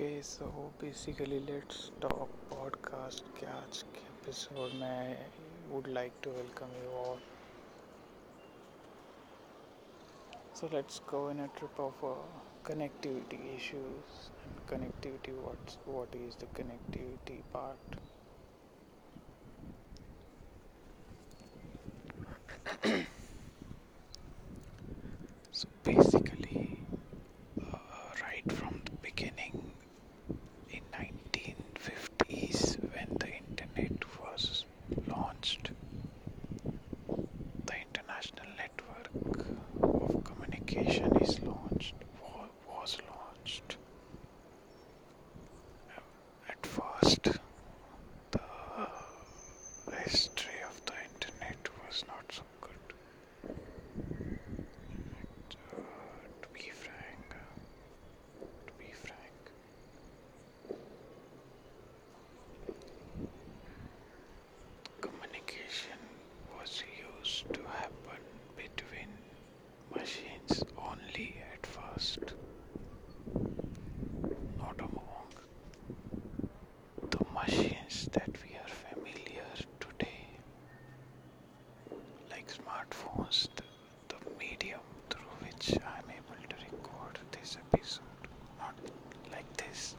Okay so basically let's talk podcast के आज के एपिसोड में I would like to welcome you all so let's go in a trip of connectivity issues and connectivity what's what is the connectivity part so basically application is launched was launched um, at first the history of the internet was not so good. Uh, to be frank uh, to be frank communication was used to happen between machines. Not among the machines that we are familiar today, like smartphones, the, the medium through which I'm able to record this episode, not like this.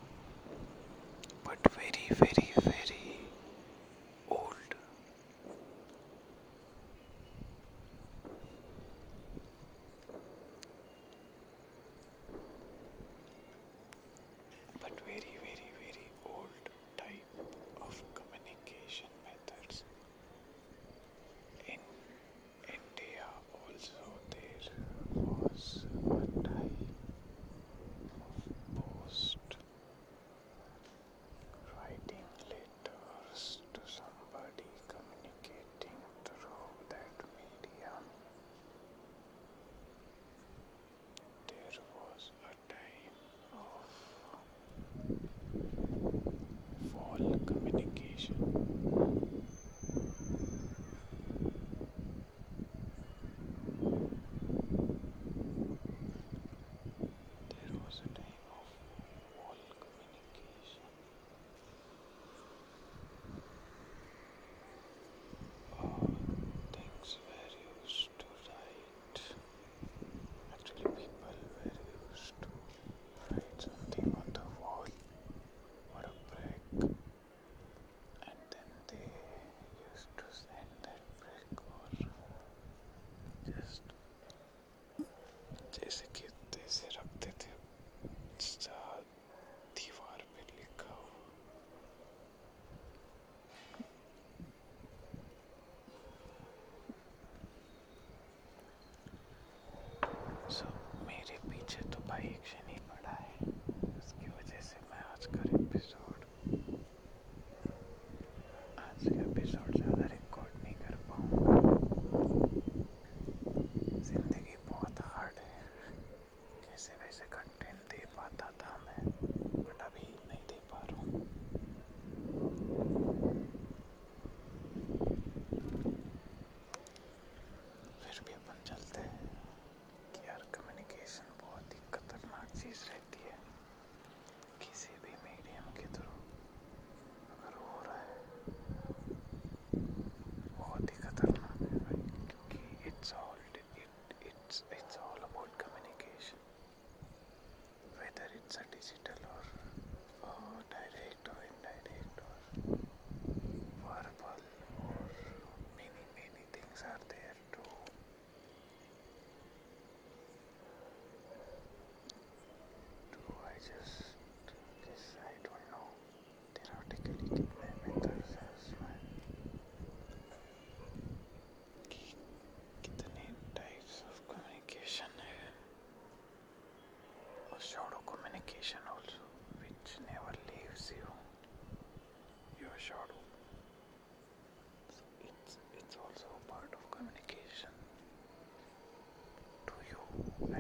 podcast.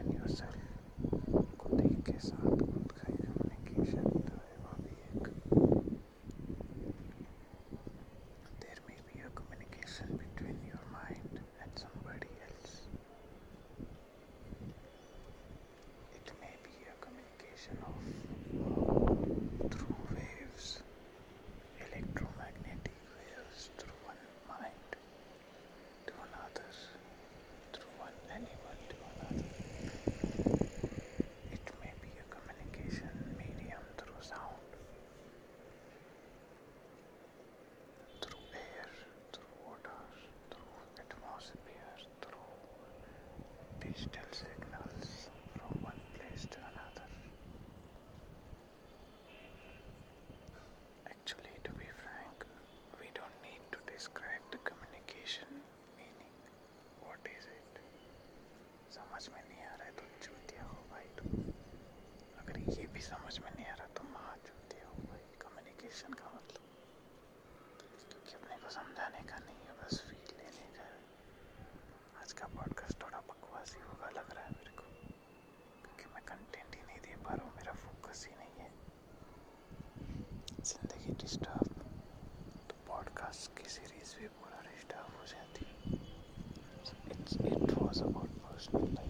yourself. भी समझ में नहीं आ रहा, तुम आ चुके हो, भाई। Communication का मतलब। क्योंकि अपने को समझाने का नहीं है, बस फील लेने का है। आज का पॉडकास्ट थोड़ा बकवास ही होगा लग रहा है मेरे को। क्योंकि मैं कंटेंट ही नहीं दे पा रहा हूँ, मेरा फोकस ही नहीं है। ज़िंदगी डिस्टर्ब तो पॉडकास्ट की सीरीज़ भी पूरा डिस्टर्ब हो जाती है। It's it was about personal